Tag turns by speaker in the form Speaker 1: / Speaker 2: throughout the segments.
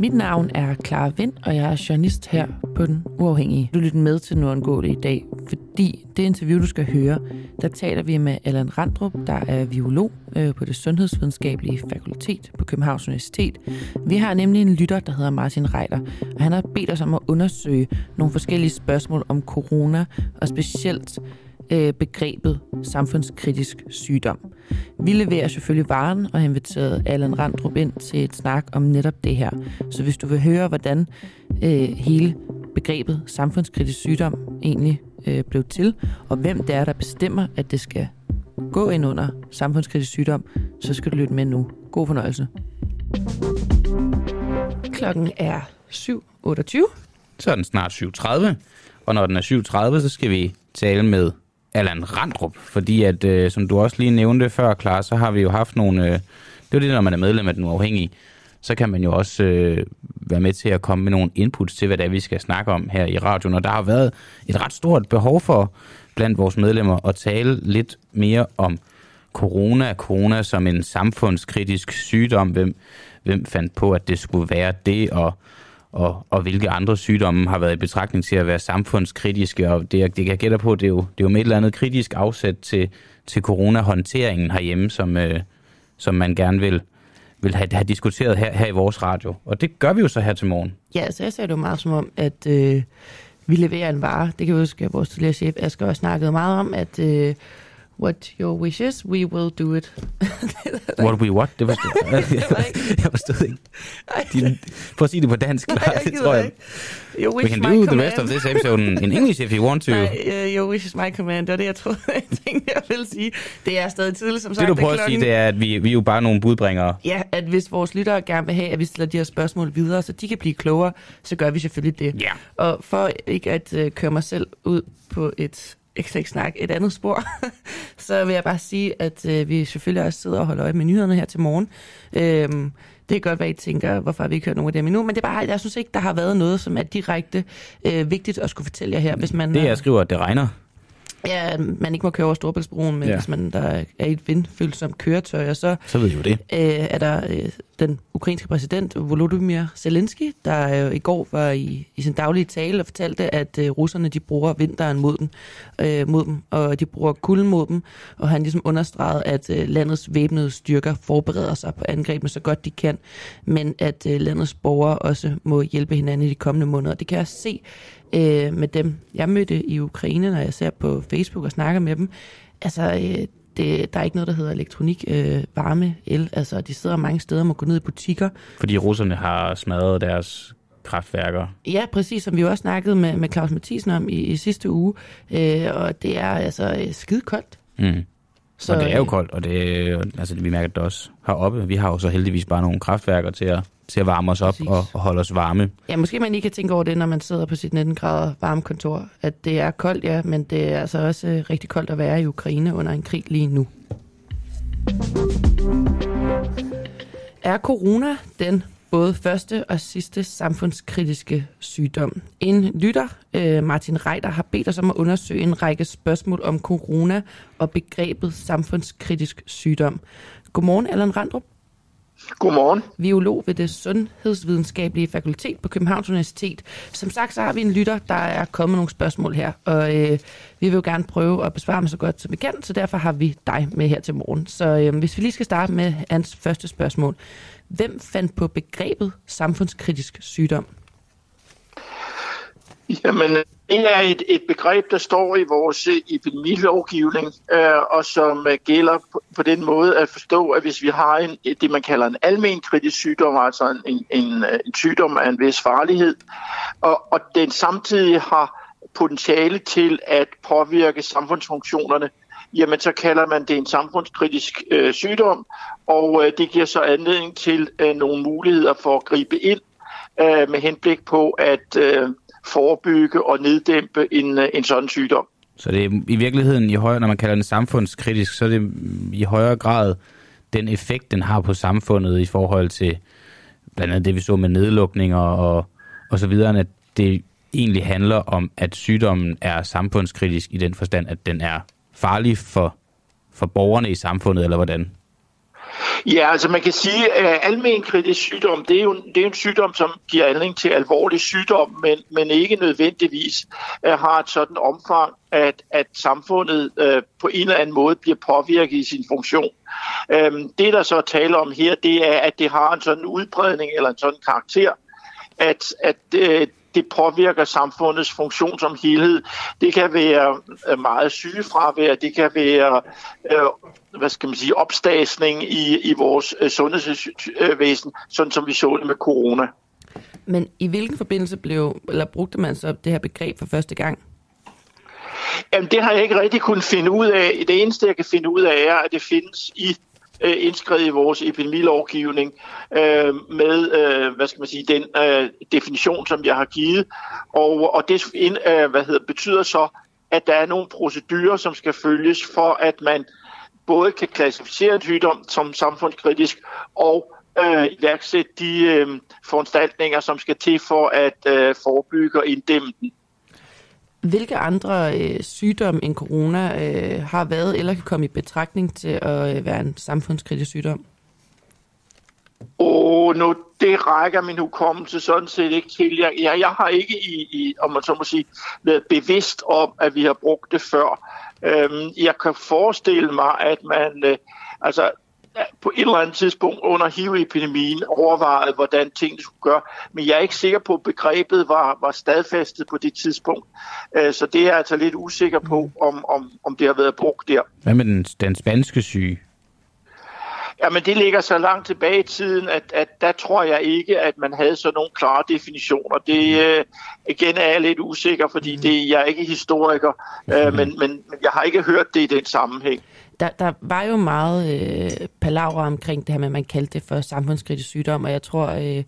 Speaker 1: Mit navn er Clara Vind, og jeg er journalist her på Den Uafhængige. Du lytter med til Nordengåle i dag, fordi det interview, du skal høre, der taler vi med Allan Randrup, der er biolog øh, på det Sundhedsvidenskabelige Fakultet på Københavns Universitet. Vi har nemlig en lytter, der hedder Martin Reiter, og han har bedt os om at undersøge nogle forskellige spørgsmål om corona, og specielt øh, begrebet samfundskritisk sygdom. Vi leverer selvfølgelig varen og har inviteret Allan Randrup ind til et snak om netop det her. Så hvis du vil høre, hvordan øh, hele begrebet samfundskritisk sygdom egentlig øh, blev til, og hvem det er, der bestemmer, at det skal gå ind under samfundskritisk sygdom, så skal du lytte med nu. God fornøjelse. Klokken er 7.28.
Speaker 2: Så er den snart 7.30, og når den er 7.30, så skal vi tale med Allan Randrup, fordi at, øh, som du også lige nævnte før, klar, så har vi jo haft nogle... Øh, det er det, når man er medlem af den uafhængige, så kan man jo også øh, være med til at komme med nogle inputs til, hvad det er, vi skal snakke om her i radioen. Og der har været et ret stort behov for blandt vores medlemmer at tale lidt mere om corona, corona som en samfundskritisk sygdom. Hvem, hvem fandt på, at det skulle være det, og og, og hvilke andre sygdomme har været i betragtning til at være samfundskritiske, og det, det jeg gætter på, det er, jo, det er jo med et eller andet kritisk afsæt til, til coronahåndteringen herhjemme, som, øh, som man gerne vil, vil have, have diskuteret her, her i vores radio. Og det gør vi jo så her til morgen.
Speaker 1: Ja, altså jeg ser det jo meget som om, at øh, vi leverer en vare. Det kan jeg huske, at vores tidligere chef Asger har snakket meget om, at... Øh, What your wishes, we will do it.
Speaker 2: What we what? Det forstod jeg. jeg forstod ikke. Din, prøv at sige det på dansk, klar.
Speaker 1: Nej,
Speaker 2: det tror jeg.
Speaker 1: Your
Speaker 2: We can do the rest of this episode in English if you want to.
Speaker 1: Nej, uh, your wish is my command. Det var det, jeg troede, jeg tænkte, jeg ville sige. Det er stadig tidligt, som sagt.
Speaker 2: Det du prøver at sige, det er, at vi, vi er jo bare nogle budbringere.
Speaker 1: Ja, at hvis vores lyttere gerne vil have, at vi stiller de her spørgsmål videre, så de kan blive klogere, så gør vi selvfølgelig det.
Speaker 2: Ja.
Speaker 1: Og for ikke at uh, køre mig selv ud på et ikke ikke snakke et andet spor, så vil jeg bare sige, at øh, vi selvfølgelig også sidder og holder øje med nyhederne her til morgen. Øhm, det kan godt være, I tænker, hvorfor har vi ikke hørt nogen af dem endnu, men det er bare, jeg synes ikke, der har været noget, som er direkte øh, vigtigt at skulle fortælle jer her. Hvis man,
Speaker 2: det, jeg skriver, at det regner.
Speaker 1: Ja, man ikke må køre over Storbæltsbroen, men ja. hvis man der er i et vindfølsomt køretøj, og så,
Speaker 2: så ved I jo det.
Speaker 1: Øh, er der øh, den ukrainske præsident Volodymyr Zelensky, der øh, i går var i, i sin daglige tale og fortalte, at øh, russerne de bruger vinteren mod, den, øh, mod dem, og de bruger kulden mod dem, og han ligesom understregede, at øh, landets væbnede styrker forbereder sig på angrebene så godt de kan, men at øh, landets borgere også må hjælpe hinanden i de kommende måneder. Det kan jeg se øh, med dem, jeg mødte i Ukraine, når jeg ser på Facebook og snakker med dem. Altså, øh, det, der er ikke noget, der hedder elektronik, øh, varme, el. Altså, de sidder mange steder og må gå ned i butikker.
Speaker 2: Fordi russerne har smadret deres kraftværker.
Speaker 1: Ja, præcis, som vi også snakkede med, med Claus Mathisen om i, i sidste uge. Øh, og det er altså skide koldt.
Speaker 2: Mm. Så, og det er jo koldt, og det, altså, vi mærker det også heroppe. Vi har jo så heldigvis bare nogle kraftværker til at, til at varme os op og, og holde os varme.
Speaker 1: Ja, måske man lige kan tænke over det, når man sidder på sit 19 grader varme kontor, at det er koldt, ja, men det er altså også øh, rigtig koldt at være i Ukraine under en krig lige nu. Er corona den både første og sidste samfundskritiske sygdom. En lytter, øh, Martin Reiter, har bedt os om at undersøge en række spørgsmål om corona og begrebet samfundskritisk sygdom. Godmorgen, Allan Randrup.
Speaker 3: Godmorgen.
Speaker 1: Biolog ved det Sundhedsvidenskabelige Fakultet på Københavns Universitet. Som sagt, så har vi en lytter, der er kommet nogle spørgsmål her, og øh, vi vil jo gerne prøve at besvare dem så godt som vi kan, så derfor har vi dig med her til morgen. Så øh, hvis vi lige skal starte med hans første spørgsmål. Hvem fandt på begrebet samfundskritisk sygdom?
Speaker 3: Jamen, det er et, et begreb, der står i vores øh, epidemilovgivning, øh, og som øh, gælder på, på den måde at forstå, at hvis vi har en, øh, det, man kalder en almen kritisk sygdom, altså en, en, en, øh, en sygdom af en vis farlighed, og, og den samtidig har potentiale til at påvirke samfundsfunktionerne, jamen så kalder man det en samfundskritisk øh, sygdom, og øh, det giver så anledning til øh, nogle muligheder for at gribe ind øh, med henblik på at øh, forebygge og neddæmpe en, øh, en sådan sygdom.
Speaker 2: Så det er i virkeligheden, i højere, når man kalder den samfundskritisk, så er det i højere grad den effekt, den har på samfundet i forhold til blandt andet det, vi så med nedlukninger og, og så videre, at det egentlig handler om, at sygdommen er samfundskritisk i den forstand, at den er farlig for, for borgerne i samfundet, eller hvordan?
Speaker 3: Ja, altså man kan sige, at almen kritisk sygdom, det er, jo, det er en sygdom, som giver anledning til alvorlig sygdom, men, men ikke nødvendigvis øh, har et sådan omfang, at, at samfundet øh, på en eller anden måde bliver påvirket i sin funktion. Øhm, det, der så er tale om her, det er, at det har en sådan udbredning eller en sådan karakter, at, at øh, det påvirker samfundets funktion som helhed. Det kan være øh, meget sygefravær, det kan være øh, hvad skal man sige, opstasning i, i vores øh, sundhedsvæsen, sådan som vi så det med corona.
Speaker 1: Men i hvilken forbindelse blev, eller brugte man så det her begreb for første gang?
Speaker 3: Jamen, det har jeg ikke rigtig kunnet finde ud af. Det eneste, jeg kan finde ud af, er, at det findes i øh, indskrevet i vores epidemilovgivning øh, med, øh, hvad skal man sige, den øh, definition, som jeg har givet. Og, og det øh, hvad hedder, betyder så, at der er nogle procedurer, som skal følges for, at man både kan klassificere en sygdom som samfundskritisk og øh, iværksætte de øh, foranstaltninger, som skal til for at øh, forebygge og inddæmme den.
Speaker 1: Hvilke andre øh, sygdomme end corona øh, har været eller kan komme i betragtning til at øh, være en samfundskritisk sygdom?
Speaker 3: Oh, nu, det rækker min hukommelse sådan set ikke til. Jeg, jeg, jeg har ikke, i, i, om man så må sige, været bevidst om, at vi har brugt det før. Øhm, jeg kan forestille mig, at man, øh, altså på et eller andet tidspunkt under HIV-epidemien overvejede, hvordan tingene skulle gøre. Men jeg er ikke sikker på, at begrebet var, var stadfæstet på det tidspunkt. Øh, så det er jeg altså lidt usikker på, om, om, om det har været brugt der.
Speaker 2: Hvad med den, den spanske syge?
Speaker 3: Jamen det ligger så langt tilbage i tiden, at, at der tror jeg ikke, at man havde så nogle klare definitioner. Det øh, igen er jeg lidt usikker, fordi det, jeg er ikke historiker, øh, men, men, men jeg har ikke hørt det i den sammenhæng.
Speaker 1: Der, der var jo meget øh, palaver omkring det her med, at man kaldte det for samfundskritisk sygdom, og jeg tror, øh,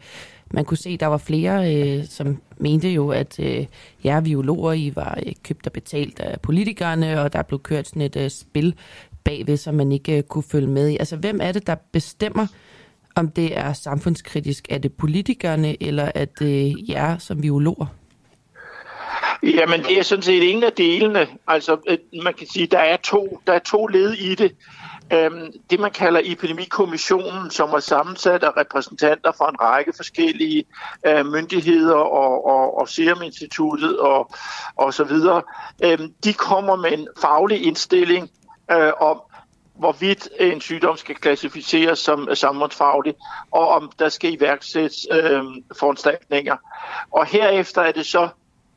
Speaker 1: man kunne se, at der var flere, øh, som mente jo, at øh, jer biologer, I var øh, købt og betalt af politikerne, og der blev kørt sådan et øh, spil bagved, som man ikke øh, kunne følge med i. Altså, hvem er det, der bestemmer, om det er samfundskritisk? Er det politikerne, eller er det jer som biologer?
Speaker 3: Jamen, det er sådan set ingen af delene. Altså, øh, man kan sige, der er to, der er to led i det. Øhm, det, man kalder epidemikommissionen, som er sammensat af repræsentanter fra en række forskellige øh, myndigheder og, og, og Seruminstituttet og, og så videre, øhm, de kommer med en faglig indstilling øh, om, hvorvidt en sygdom skal klassificeres som samfundsfaglig, og om der skal iværksættes øh, foranstaltninger. Og herefter er det så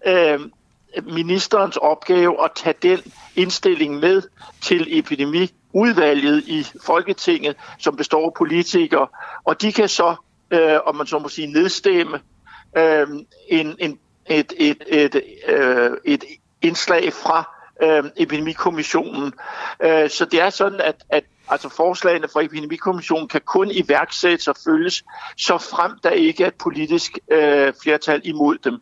Speaker 3: øh, ministerens opgave at tage den indstilling med til epidemiudvalget i Folketinget, som består af politikere, og de kan så, øh, om man så må sige, nedstemme øh, en, en, et, et, et, øh, et indslag fra øh, epidemikommissionen. Øh, så det er sådan, at, at altså forslagene fra epidemikommissionen kan kun iværksættes og følges, så frem der ikke er et politisk øh, flertal imod dem.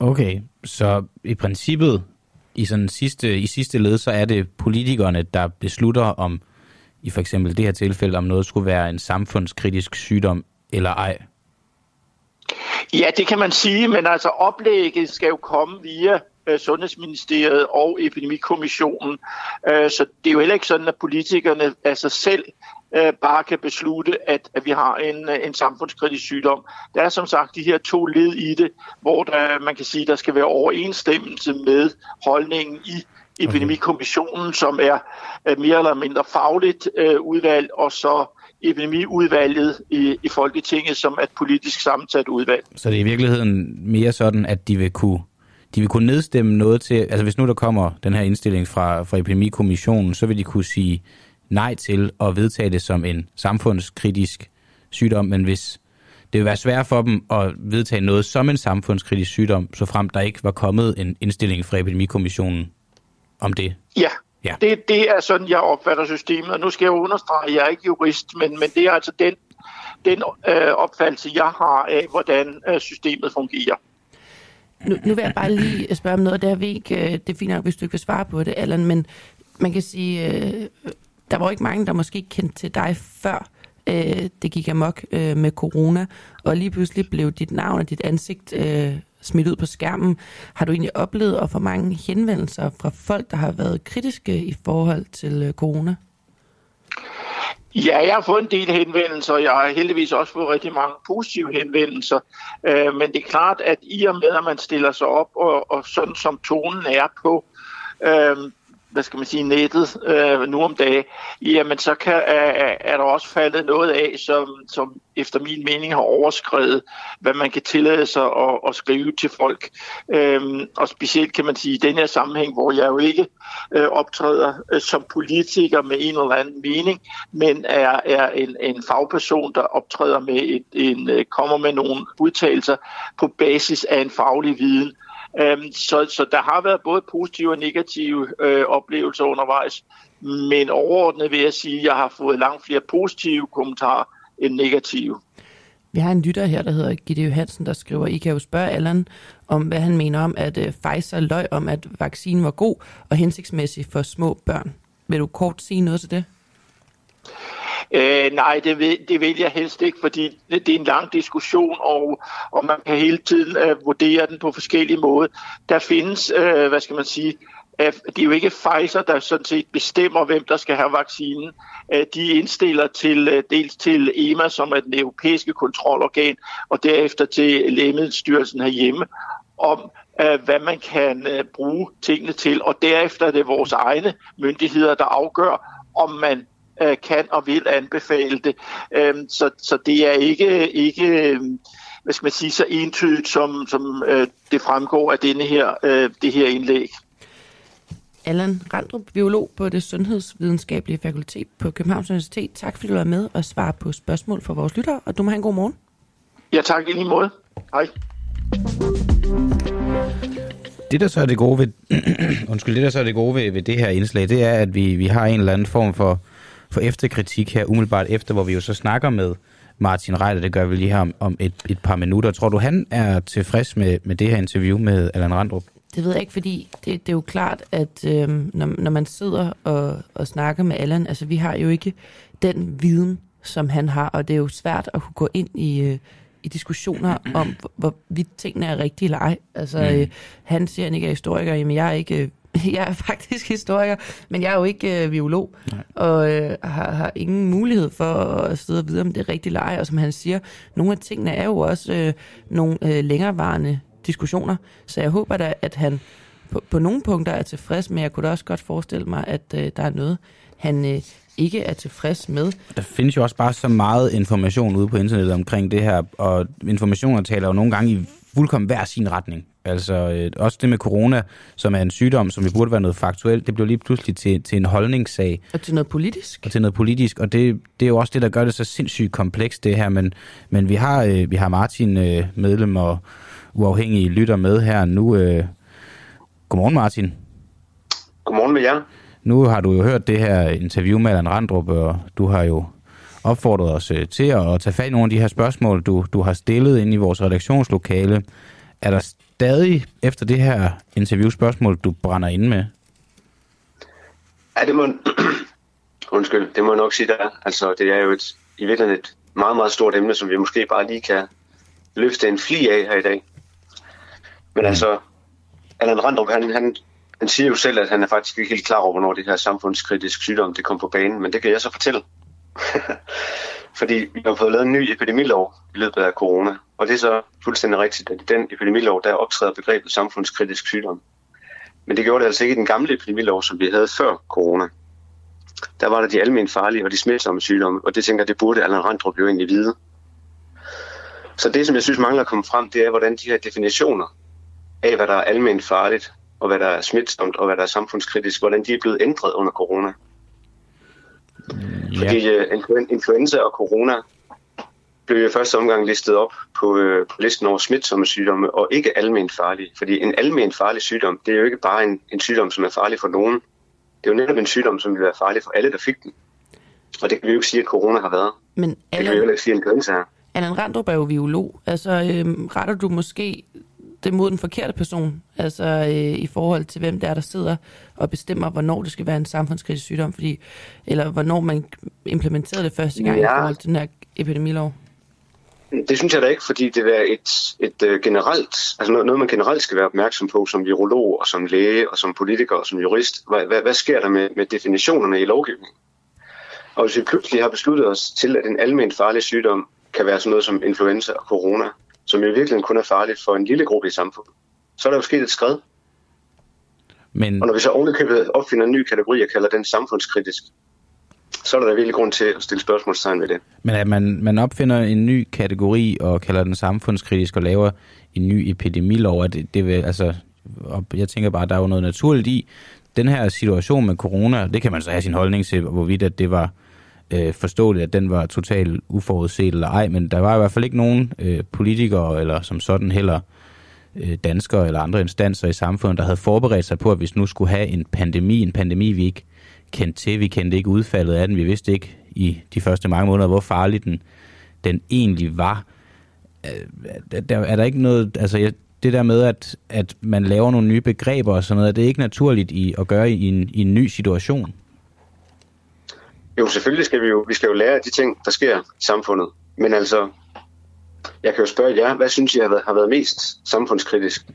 Speaker 2: Okay, så i princippet i sådan sidste, i sidste led, så er det politikerne, der beslutter om, i for eksempel det her tilfælde, om noget skulle være en samfundskritisk sygdom eller ej?
Speaker 3: Ja, det kan man sige, men altså oplægget skal jo komme via øh, Sundhedsministeriet og Epidemikommissionen. Øh, så det er jo heller ikke sådan, at politikerne af sig selv øh, bare kan beslutte, at, at vi har en, øh, en samfundskritisk sygdom. Der er som sagt de her to led i det, hvor der, man kan sige, der skal være overensstemmelse med holdningen i Epidemikommissionen, som er mere eller mindre fagligt øh, udvalg, og så epidemiudvalget i, i Folketinget, som er et politisk sammensat udvalg.
Speaker 2: Så det er i virkeligheden mere sådan, at de vil kunne de vil kunne nedstemme noget til, altså hvis nu der kommer den her indstilling fra, fra Epidemikommissionen, så vil de kunne sige nej til at vedtage det som en samfundskritisk sygdom, men hvis det vil være svært for dem at vedtage noget som en samfundskritisk sygdom, så frem der ikke var kommet en indstilling fra Epidemikommissionen om det.
Speaker 3: Ja, ja. Det, det er sådan, jeg opfatter systemet, og nu skal jeg understrege, at jeg er ikke jurist, men, men det er altså den, den øh, opfattelse, jeg har af, hvordan øh, systemet fungerer.
Speaker 1: Nu, nu vil jeg bare lige øh, spørge om noget, og det ikke, øh, det er fint nok, hvis du ikke vil svare på det, Allan, men man kan sige, øh, der var ikke mange, der måske kendte til dig før øh, det gik amok øh, med corona, og lige pludselig blev dit navn og dit ansigt øh, smidt ud på skærmen. Har du egentlig oplevet at få mange henvendelser fra folk, der har været kritiske i forhold til øh, corona?
Speaker 3: Ja, jeg har fået en del henvendelser, og jeg har heldigvis også fået rigtig mange positive henvendelser. Øh, men det er klart, at i og med, at man stiller sig op, og, og sådan som tonen er på, øh, hvad skal man sige, nettet øh, nu om dagen, jamen så kan, er, er der også faldet noget af, som, som efter min mening har overskrevet, hvad man kan tillade sig at, at skrive til folk. Øhm, og specielt kan man sige i den her sammenhæng, hvor jeg jo ikke øh, optræder øh, som politiker med en eller anden mening, men er, er en, en fagperson, der optræder med et, en, øh, kommer med nogle udtalelser på basis af en faglig viden. Øhm, så, så der har været både positive og negative øh, oplevelser undervejs, men overordnet vil jeg sige, at jeg har fået langt flere positive kommentarer end negative.
Speaker 1: Vi har en lytter her, der hedder Gitte Johansen, der skriver, I kan jo spørge Allan om, hvad han mener om, at øh, Pfizer løg om, at vaccinen var god og hensigtsmæssig for små børn. Vil du kort sige noget til det?
Speaker 3: Øh, nej, det vil, det vil jeg helst ikke, fordi det, er en lang diskussion, og, og man kan hele tiden øh, vurdere den på forskellige måder. Der findes, øh, hvad skal man sige, øh, det er jo ikke Pfizer, der sådan set bestemmer, hvem der skal have vaccinen. Øh, de indstiller til øh, dels til EMA, som er den europæiske kontrolorgan, og derefter til Lægemiddelstyrelsen herhjemme, om øh, hvad man kan øh, bruge tingene til, og derefter er det vores egne myndigheder, der afgør, om man øh, kan og vil anbefale det. Øh, så, så det er ikke, ikke øh, hvad skal man sige, så entydigt, som, som øh, det fremgår af denne her, øh, det her indlæg.
Speaker 1: Allan Randrup, biolog på det Sundhedsvidenskabelige Fakultet på Københavns Universitet. Tak fordi du var med og svare på spørgsmål fra vores lyttere, og du må have en god morgen.
Speaker 3: Ja, tak i lige måde. Hej.
Speaker 2: Det der så er det gode ved, undskyld, det der så er det gode ved, ved det her indslag, det er, at vi, vi har en eller anden form for for efterkritik her umiddelbart efter, hvor vi jo så snakker med Martin Reiler, det gør vi lige her om, om et, et par minutter. Tror du, han er tilfreds med, med det her interview med Allan Randrup?
Speaker 1: Det ved jeg ikke, fordi det, det er jo klart, at øh, når, når man sidder og, og snakker med Allan, altså vi har jo ikke den viden, som han har, og det er jo svært at kunne gå ind i, øh, i diskussioner om, hvorvidt tingene er rigtige eller ej. Altså, mm. øh, han siger, at han ikke er historiker, jamen jeg er ikke øh, jeg er faktisk historiker, men jeg er jo ikke øh, biolog, Nej. og øh, har, har ingen mulighed for at sidde og vide, om det er rigtigt leje. Og som han siger, nogle af tingene er jo også øh, nogle øh, længerevarende diskussioner, så jeg håber da, at han på, på nogle punkter er tilfreds, men jeg kunne da også godt forestille mig, at øh, der er noget, han øh, ikke er tilfreds med.
Speaker 2: Der findes jo også bare så meget information ude på internettet omkring det her, og informationer taler jo nogle gange i fuldkommen hver sin retning. Altså øh, også det med corona, som er en sygdom, som vi burde være noget faktuelt, det blev lige pludselig til, til en holdningssag.
Speaker 1: Og til noget politisk.
Speaker 2: Og til noget politisk, og det, det er jo også det, der gør det så sindssygt komplekst det her. Men, men vi, har, øh, vi har Martin, øh, medlem og uafhængige lytter med her nu. Øh. Godmorgen Martin.
Speaker 4: Godmorgen med jer.
Speaker 2: Nu har du jo hørt det her interview med Alan Randrup, og du har jo opfordret os øh, til at tage fat i nogle af de her spørgsmål, du, du har stillet ind i vores redaktionslokale. Er der stadig efter det her interview spørgsmål, du brænder ind med?
Speaker 4: Ja, det må, undskyld, det må jeg nok sige, der Altså, det er jo et, i virkeligheden et meget, meget stort emne, som vi måske bare lige kan løfte en fli af her i dag. Men mm. altså, Allan Randrup, han, han, han siger jo selv, at han er faktisk ikke helt klar over, hvornår det her samfundskritiske sygdom det kom på banen, men det kan jeg så fortælle. Fordi vi har fået lavet en ny epidemilov i løbet af corona, og det er så fuldstændig rigtigt, at i den epidemilov, der optræder begrebet samfundskritisk sygdom. Men det gjorde det altså ikke i den gamle epidemilov, som vi havde før corona. Der var der de almindelige farlige og de smitsomme sygdomme, og det tænker jeg, det burde Allan Randrup jo egentlig vide. Så det, som jeg synes mangler at komme frem, det er, hvordan de her definitioner af, hvad der er almindeligt farligt, og hvad der er smitsomt, og hvad der er samfundskritisk, hvordan de er blevet ændret under corona. Ja. Fordi uh, influenza og corona blev i første omgang listet op på, uh, på listen over smitsomme sygdomme, og ikke almindeligt farlige. Fordi en almindeligt farlig sygdom, det er jo ikke bare en, en sygdom, som er farlig for nogen. Det er jo netop en sygdom, som vil være farlig for alle, der fik den. Og det kan vi jo ikke sige, at corona har været. Men Allan, det kan vi jo ikke sige, at en her.
Speaker 1: Allan Randrup er jo biolog. Altså, øhm, retter du måske det mod den forkerte person, altså øh, i forhold til hvem det er, der sidder og bestemmer, hvornår det skal være en samfundskritisk sygdom, fordi, eller hvornår man implementerede det første gang ja. i forhold til den her epidemilov?
Speaker 4: Det synes jeg da ikke, fordi det er et, et uh, generelt, altså noget, noget, man generelt skal være opmærksom på som virolog og som læge og som politiker og som jurist. Hvad, hvad, hvad sker der med, med definitionerne i lovgivningen? Og hvis vi pludselig har besluttet os til, at en almindeligt farlig sygdom kan være sådan noget som influenza og corona, som jo virkelig kun er farligt for en lille gruppe i samfundet, så er der jo sket et skred. Men... Og når vi så ovenikøbet opfinder en ny kategori og kalder den samfundskritisk, så er der da virkelig grund til at stille spørgsmålstegn ved det.
Speaker 2: Men at man, man opfinder en ny kategori og kalder den samfundskritisk og laver en ny epidemilov, det, det vil, altså, og jeg tænker bare, at der er jo noget naturligt i, den her situation med corona, det kan man så have sin holdning til, hvorvidt at det var øh, øh, forståeligt, at den var totalt uforudset eller ej, men der var i hvert fald ikke nogen øh, politikere, eller som sådan heller øh, danskere eller andre instanser i samfundet, der havde forberedt sig på, at hvis nu skulle have en pandemi, en pandemi vi ikke kendte til, vi kendte ikke udfaldet af den, vi vidste ikke i de første mange måneder, hvor farlig den, den egentlig var. Øh, der, er der ikke noget, altså jeg, det der med, at, at man laver nogle nye begreber og sådan noget, det er ikke naturligt i at gøre i en, i en ny situation?
Speaker 4: Jo, selvfølgelig skal vi jo, vi skal jo lære af de ting, der sker i samfundet. Men altså, jeg kan jo spørge jer, hvad synes I har været, har været mest samfundskritisk?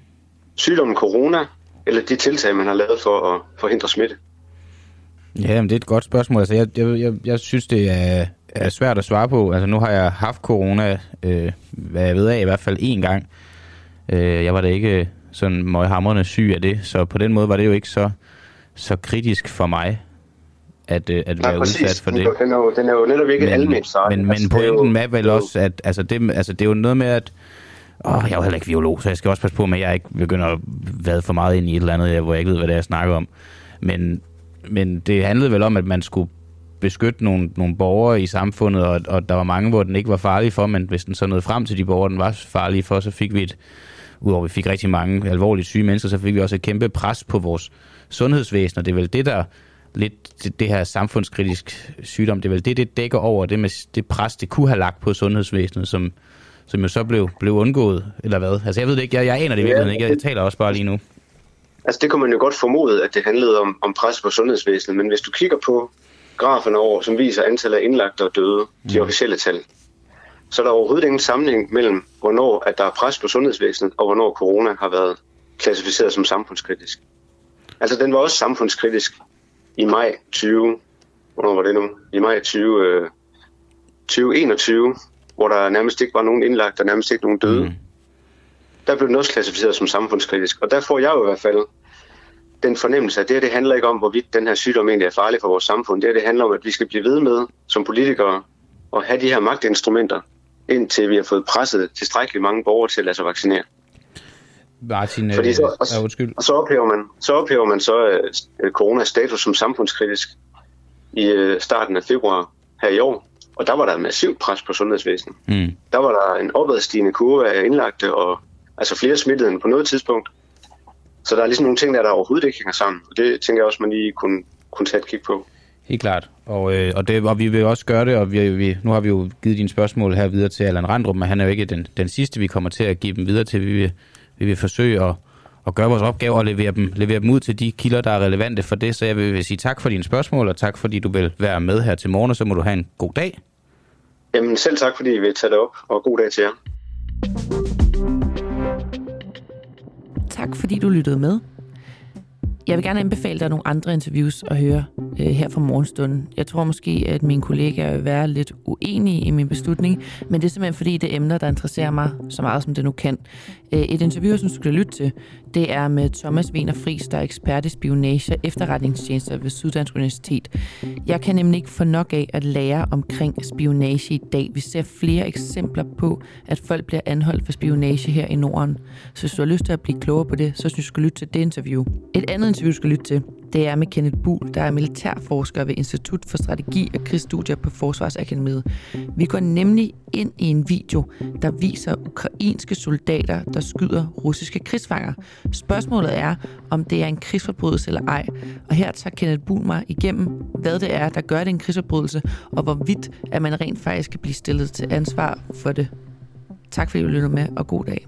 Speaker 4: Sygdommen corona, eller de tiltag, man har lavet for at forhindre smitte?
Speaker 2: Ja, men det er et godt spørgsmål. Altså, jeg, jeg, jeg, jeg synes, det er, er svært at svare på. Altså, nu har jeg haft corona, øh, hvad jeg ved af, i hvert fald én gang. Øh, jeg var da ikke øh, sådan møghamrende syg af det, så på den måde var det jo ikke så, så kritisk for mig at, øh, at være præcis. udsat for det.
Speaker 4: Den er jo, den er jo netop ikke
Speaker 2: men,
Speaker 4: almindeligt
Speaker 2: Men, men altså, pointen er vel også, at altså det, altså det er jo noget med, at Åh, jeg er jo heller ikke biolog, så jeg skal også passe på med, at jeg ikke begynder at være for meget ind i et eller andet, hvor jeg ikke ved, hvad det er, jeg snakker om. Men, men det handlede vel om, at man skulle beskytte nogle, nogle borgere i samfundet, og, og der var mange, hvor den ikke var farlig for, men hvis den så nåede frem til de borgere, den var farlig for, så fik vi et, udover vi fik rigtig mange alvorligt syge mennesker, så fik vi også et kæmpe pres på vores sundhedsvæsen, og det er vel det, der lidt det, det her samfundskritisk sygdom, det er vel det, det dækker over, det med det pres, det kunne have lagt på sundhedsvæsenet, som, som jo så blev, blev undgået, eller hvad? Altså jeg ved det ikke, jeg, jeg aner det i virkeligheden ikke, jeg taler også bare lige nu.
Speaker 4: Altså det kunne man jo godt formode, at det handlede om, om pres på sundhedsvæsenet, men hvis du kigger på graferne over, som viser antallet af indlagte og døde, de mm. officielle tal, så er der overhovedet ingen sammenhæng mellem, hvornår at der er pres på sundhedsvæsenet, og hvornår corona har været klassificeret som samfundskritisk. Altså den var også samfundskritisk i maj 20, hvornår var det nu? I maj 20, øh, 2021, hvor der nærmest ikke var nogen indlagt, og nærmest ikke nogen døde. Mm. Der blev den også klassificeret som samfundskritisk, og der får jeg jo i hvert fald den fornemmelse, at det her det handler ikke om, hvorvidt den her sygdom egentlig er farlig for vores samfund. Det her det handler om, at vi skal blive ved med som politikere at have de her magtinstrumenter, indtil vi har fået presset tilstrækkeligt mange borgere til at lade sig vaccinere.
Speaker 2: Martin, Fordi så, og,
Speaker 4: ja, undskyld. Og så ophæver man så, ophæver man så uh, corona status som samfundskritisk i uh, starten af februar her i år. Og der var der massivt pres på sundhedsvæsenet. Mm. Der var der en opadstigende kurve af indlagte, og altså flere smittede end på noget tidspunkt. Så der er ligesom nogle ting, der, der overhovedet ikke hænger sammen. Og det tænker jeg også, man lige kunne, kunne tage et kig på.
Speaker 2: Helt klart. Og, øh, og, det, og vi vil også gøre det, og vi, vi, nu har vi jo givet dine spørgsmål her videre til Allan Randrup, men han er jo ikke den, den sidste, vi kommer til at give dem videre til. Vi vil, vi vil forsøge at, at gøre vores opgave og levere dem, levere dem ud til de kilder, der er relevante for det. Så jeg vil, vil sige tak for dine spørgsmål, og tak fordi du vil være med her til morgen, og så må du have en god dag.
Speaker 4: Jamen selv tak, fordi I vil tage det op, og god dag til jer.
Speaker 5: Tak fordi du lyttede med. Jeg vil gerne anbefale dig nogle andre interviews at høre øh, her fra morgenstunden. Jeg tror måske, at mine kollegaer vil være lidt uenige i min beslutning, men det er simpelthen fordi, det er emner, der interesserer mig så meget, som det nu kan. Øh, et interview, som du skal lytte til, det er med Thomas Wiener Friis, der er ekspert i spionage og efterretningstjenester ved Syddansk Universitet. Jeg kan nemlig ikke få nok af at lære omkring spionage i dag. Vi ser flere eksempler på, at folk bliver anholdt for spionage her i Norden. Så hvis du har lyst til at blive klogere på det, så synes jeg, du skal lytte til det interview. Et andet interview, du skal lytte til, det er med Kenneth Buhl, der er militærforsker ved Institut for Strategi og Krigsstudier på Forsvarsakademiet. Vi går nemlig ind i en video, der viser ukrainske soldater, der skyder russiske krigsfanger. Spørgsmålet er, om det er en krigsforbrydelse eller ej. Og her tager Kenneth Buhl mig igennem, hvad det er, der gør det en krigsforbrydelse, og hvorvidt at man rent faktisk kan blive stillet til ansvar for det. Tak fordi du lyttede med, og god dag.